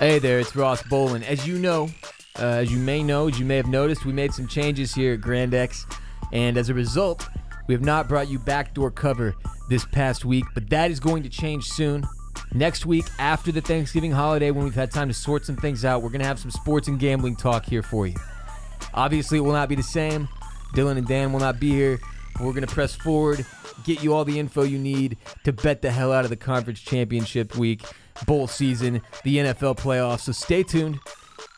Hey there, it's Ross Bolin. As you know, uh, as you may know, as you may have noticed, we made some changes here at Grand X, and as a result, we have not brought you backdoor cover this past week, but that is going to change soon. Next week, after the Thanksgiving holiday, when we've had time to sort some things out, we're going to have some sports and gambling talk here for you. Obviously, it will not be the same. Dylan and Dan will not be here. We're going to press forward, get you all the info you need to bet the hell out of the conference championship week, bowl season, the NFL playoffs. So stay tuned.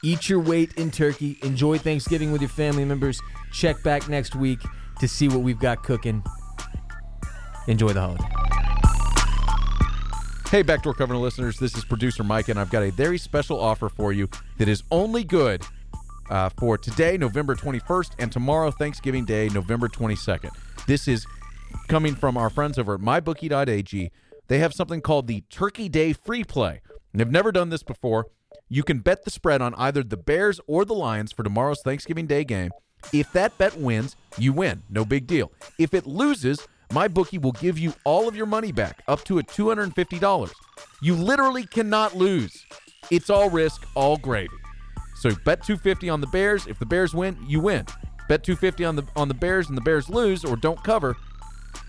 Eat your weight in turkey. Enjoy Thanksgiving with your family members. Check back next week to see what we've got cooking. Enjoy the holiday. Hey, Backdoor Cover listeners, this is producer Mike, and I've got a very special offer for you that is only good uh, for today, November 21st, and tomorrow, Thanksgiving Day, November 22nd. This is coming from our friends over at mybookie.ag. They have something called the Turkey Day Free Play. And I've never done this before. You can bet the spread on either the Bears or the Lions for tomorrow's Thanksgiving Day game. If that bet wins, you win. No big deal. If it loses, my bookie will give you all of your money back, up to a $250. You literally cannot lose. It's all risk, all gravy. So bet 250 on the Bears. If the Bears win, you win. Bet 250 on the on the Bears and the Bears lose or don't cover,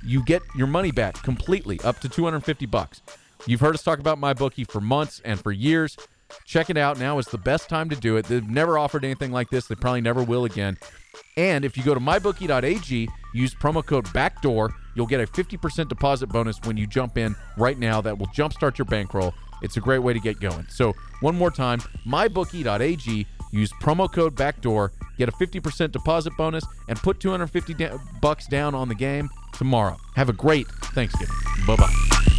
you get your money back completely, up to 250 bucks. You've heard us talk about my bookie for months and for years. Check it out. Now is the best time to do it. They've never offered anything like this. They probably never will again. And if you go to mybookie.ag, use promo code BACKDOOR, you'll get a 50% deposit bonus when you jump in right now that will jumpstart your bankroll. It's a great way to get going. So, one more time, mybookie.ag, use promo code BACKDOOR, get a 50% deposit bonus, and put 250 da- bucks down on the game tomorrow. Have a great Thanksgiving. Bye bye.